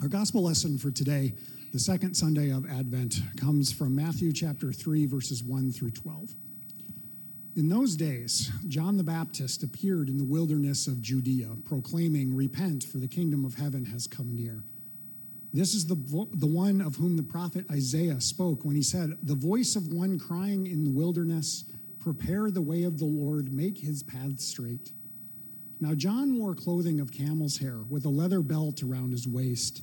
Our gospel lesson for today, the second Sunday of Advent, comes from Matthew chapter 3, verses 1 through 12. In those days, John the Baptist appeared in the wilderness of Judea, proclaiming, Repent, for the kingdom of heaven has come near. This is the, the one of whom the prophet Isaiah spoke when he said, The voice of one crying in the wilderness, Prepare the way of the Lord, make his path straight. Now, John wore clothing of camel's hair with a leather belt around his waist,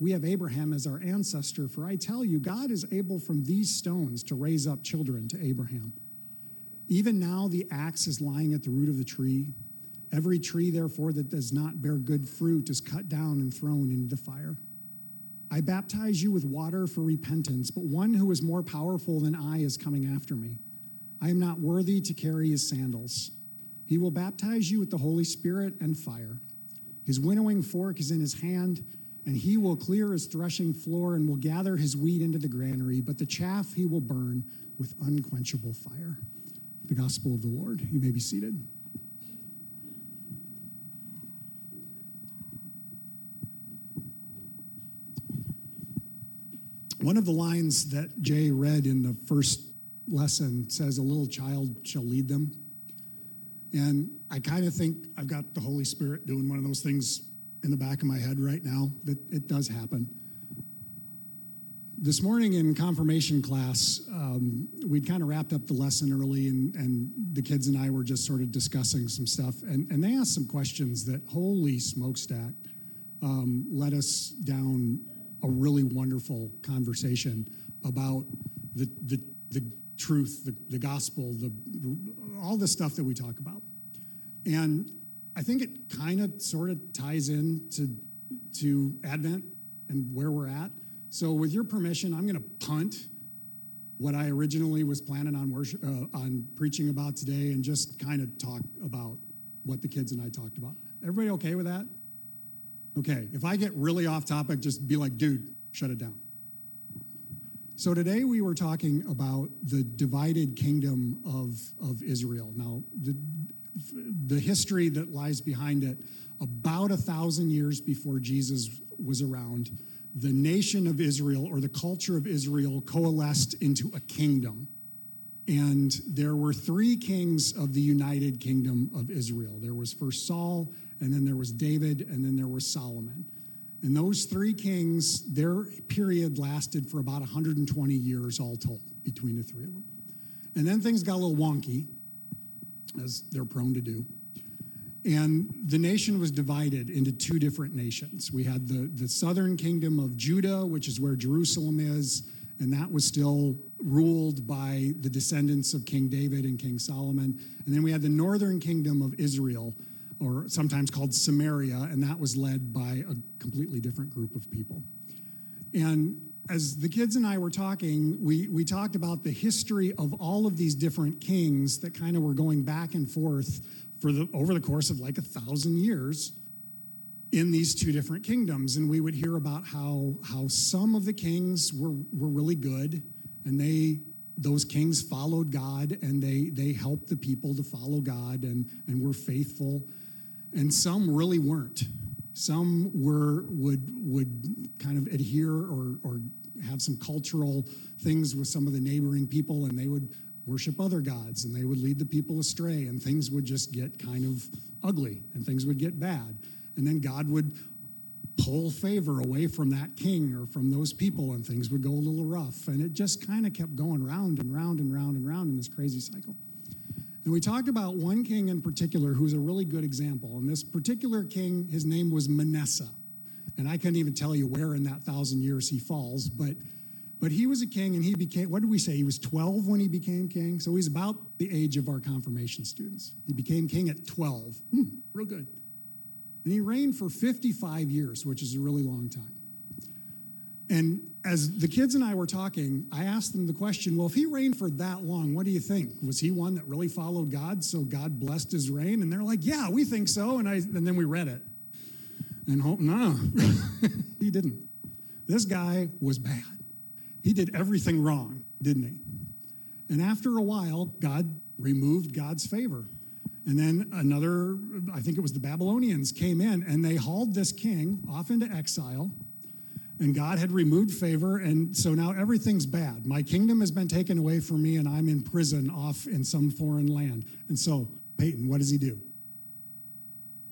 We have Abraham as our ancestor, for I tell you, God is able from these stones to raise up children to Abraham. Even now, the axe is lying at the root of the tree. Every tree, therefore, that does not bear good fruit is cut down and thrown into the fire. I baptize you with water for repentance, but one who is more powerful than I is coming after me. I am not worthy to carry his sandals. He will baptize you with the Holy Spirit and fire. His winnowing fork is in his hand, and he will clear his threshing floor and will gather his wheat into the granary, but the chaff he will burn with unquenchable fire. The gospel of the Lord. You may be seated. One of the lines that Jay read in the first lesson says, A little child shall lead them. And I kind of think I've got the Holy Spirit doing one of those things in the back of my head right now that it does happen. This morning in confirmation class, um, we'd kind of wrapped up the lesson early, and, and the kids and I were just sort of discussing some stuff. And, and they asked some questions that, holy smokestack, um, led us down a really wonderful conversation about the, the, the truth, the, the gospel, the, all the stuff that we talk about. And I think it kind of sort of ties in to, to Advent and where we're at. So, with your permission, I'm going to punt what I originally was planning on worship, uh, on preaching about today, and just kind of talk about what the kids and I talked about. Everybody okay with that? Okay. If I get really off topic, just be like, dude, shut it down. So today we were talking about the divided kingdom of, of Israel. Now, the, the history that lies behind it, about a thousand years before Jesus was around, the nation of Israel or the culture of Israel coalesced into a kingdom. And there were three kings of the united kingdom of Israel. There was first Saul, and then there was David, and then there was Solomon. And those three kings, their period lasted for about 120 years all told between the three of them. And then things got a little wonky, as they're prone to do. And the nation was divided into two different nations. We had the, the southern kingdom of Judah, which is where Jerusalem is, and that was still ruled by the descendants of King David and King Solomon. And then we had the northern kingdom of Israel, or sometimes called Samaria, and that was led by a completely different group of people. And as the kids and I were talking, we, we talked about the history of all of these different kings that kind of were going back and forth for the over the course of like a thousand years in these two different kingdoms. And we would hear about how how some of the kings were were really good and they those kings followed God and they they helped the people to follow God and and were faithful. And some really weren't some were would would kind of adhere or or have some cultural things with some of the neighboring people and they would worship other gods and they would lead the people astray and things would just get kind of ugly and things would get bad. And then God would pull favor away from that king or from those people and things would go a little rough. And it just kind of kept going round and round and round and round in this crazy cycle. And we talked about one king in particular who's a really good example. And this particular king, his name was Manasseh. And I couldn't even tell you where in that thousand years he falls, but but he was a king and he became, what did we say? He was 12 when he became king. So he's about the age of our confirmation students. He became king at 12. Hmm, real good. And he reigned for 55 years, which is a really long time. And as the kids and I were talking, I asked them the question well, if he reigned for that long, what do you think? Was he one that really followed God, so God blessed his reign? And they're like, yeah, we think so. And, I, and then we read it. And hope, no, he didn't. This guy was bad. He did everything wrong, didn't he? And after a while, God removed God's favor. And then another, I think it was the Babylonians, came in and they hauled this king off into exile. And God had removed favor. And so now everything's bad. My kingdom has been taken away from me, and I'm in prison off in some foreign land. And so, Peyton, what does he do?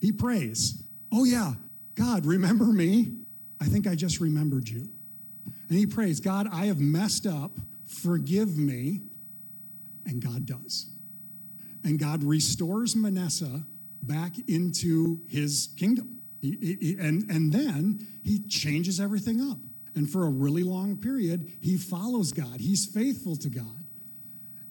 He prays. Oh, yeah, God, remember me? I think I just remembered you. And he prays, God, I have messed up. Forgive me. And God does. And God restores Manasseh back into his kingdom. He, he, and, and then he changes everything up. And for a really long period, he follows God. He's faithful to God.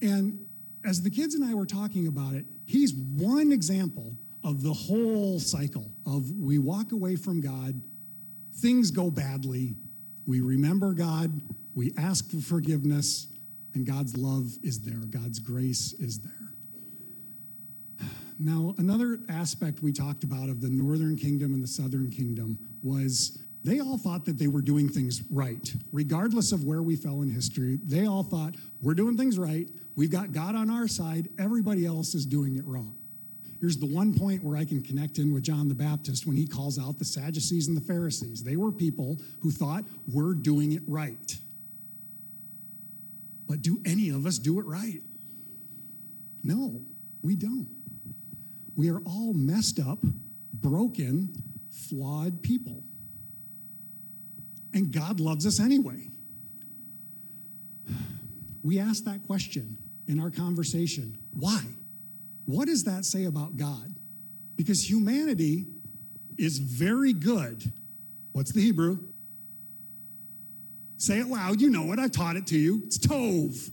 And as the kids and I were talking about it, he's one example of the whole cycle of we walk away from God, things go badly, we remember God, we ask for forgiveness, and God's love is there, God's grace is there. Now, another aspect we talked about of the northern kingdom and the southern kingdom was they all thought that they were doing things right. Regardless of where we fell in history, they all thought, we're doing things right. We've got God on our side. Everybody else is doing it wrong. Here's the one point where I can connect in with John the Baptist when he calls out the Sadducees and the Pharisees. They were people who thought, we're doing it right. But do any of us do it right? No, we don't. We are all messed up, broken, flawed people. And God loves us anyway. We asked that question in our conversation why? What does that say about God? Because humanity is very good. What's the Hebrew? Say it loud. You know it. I taught it to you. It's Tov.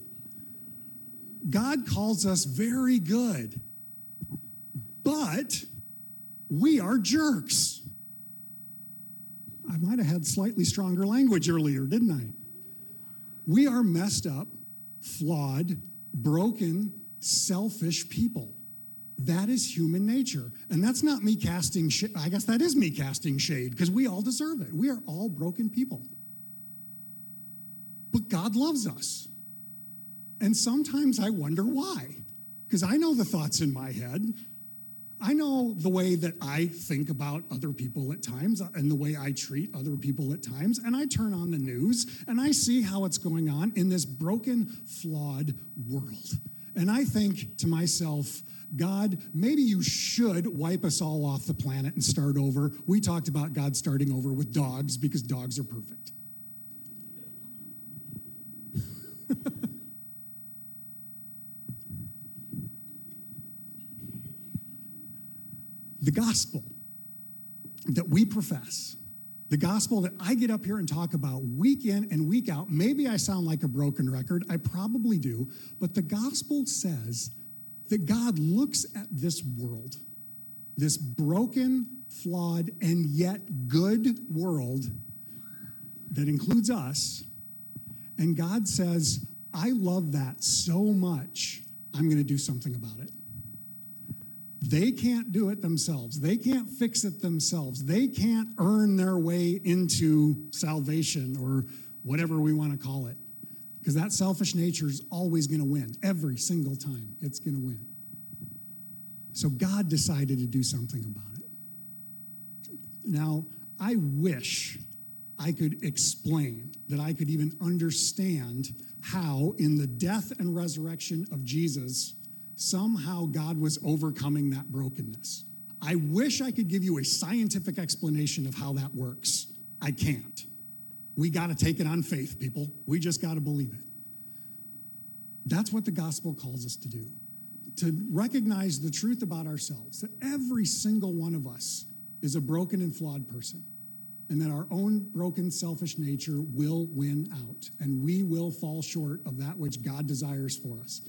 God calls us very good but we are jerks. I might have had slightly stronger language earlier, didn't I? We are messed up, flawed, broken, selfish people. That is human nature. And that's not me casting shade. I guess that is me casting shade because we all deserve it. We are all broken people. But God loves us. And sometimes I wonder why. Because I know the thoughts in my head. I know the way that I think about other people at times uh, and the way I treat other people at times. And I turn on the news and I see how it's going on in this broken, flawed world. And I think to myself, God, maybe you should wipe us all off the planet and start over. We talked about God starting over with dogs because dogs are perfect. gospel that we profess, the gospel that I get up here and talk about week in and week out, maybe I sound like a broken record, I probably do, but the gospel says that God looks at this world, this broken, flawed, and yet good world that includes us, and God says, I love that so much, I'm going to do something about it. They can't do it themselves. They can't fix it themselves. They can't earn their way into salvation or whatever we want to call it. Because that selfish nature is always going to win. Every single time, it's going to win. So God decided to do something about it. Now, I wish I could explain, that I could even understand how, in the death and resurrection of Jesus, somehow God was overcoming that brokenness. I wish I could give you a scientific explanation of how that works. I can't. We got to take it on faith, people. We just got to believe it. That's what the gospel calls us to do to recognize the truth about ourselves that every single one of us is a broken and flawed person, and that our own broken, selfish nature will win out, and we will fall short of that which God desires for us.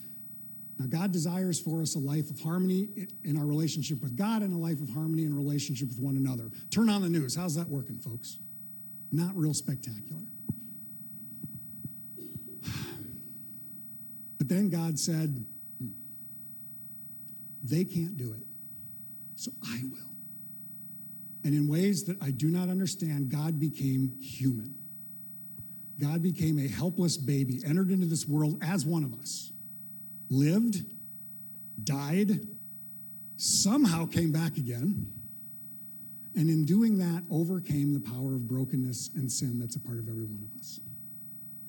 Now, God desires for us a life of harmony in our relationship with God and a life of harmony in relationship with one another. Turn on the news. How's that working, folks? Not real spectacular. But then God said, hmm, They can't do it, so I will. And in ways that I do not understand, God became human. God became a helpless baby, entered into this world as one of us lived, died, somehow came back again, and in doing that, overcame the power of brokenness and sin that's a part of every one of us.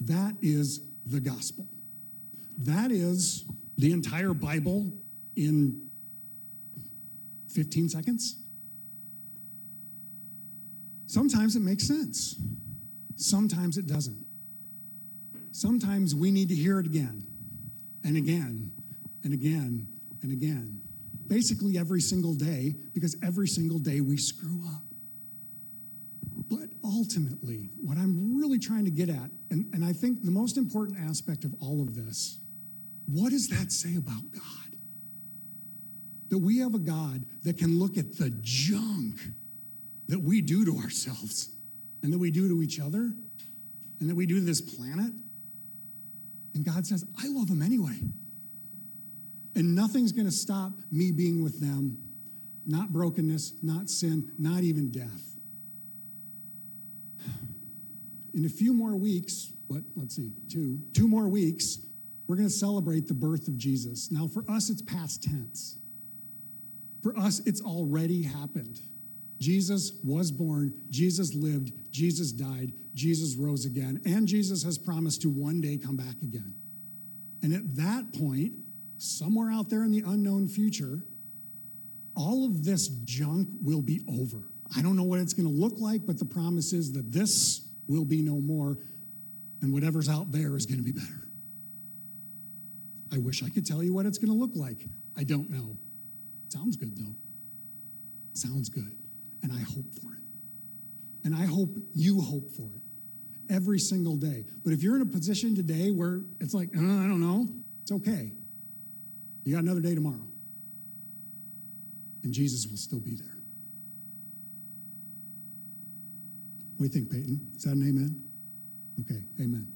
That is the gospel. That is the entire Bible in 15 seconds. Sometimes it makes sense, sometimes it doesn't. Sometimes we need to hear it again and again and again and again. Basically, every single day, because every single day we screw up. But ultimately, what I'm really trying to get at, and, and I think the most important aspect of all of this, what does that say about God? That we have a God that can look at the junk that we do to ourselves and that we do to each other and that we do to this planet. And God says, I love them anyway. And nothing's going to stop me being with them. Not brokenness, not sin, not even death. In a few more weeks, what, let's see, two, two more weeks, we're going to celebrate the birth of Jesus. Now, for us, it's past tense. For us, it's already happened. Jesus was born, Jesus lived, Jesus died, Jesus rose again, and Jesus has promised to one day come back again. And at that point, somewhere out there in the unknown future, all of this junk will be over. I don't know what it's going to look like, but the promise is that this will be no more, and whatever's out there is going to be better. I wish I could tell you what it's going to look like. I don't know. Sounds good, though. Sounds good and I hope for it. And I hope you hope for it every single day. But if you're in a position today where it's like, uh, I don't know, it's okay. You got another day tomorrow. And Jesus will still be there. What do you think, Peyton? Is that an amen? Okay, amen.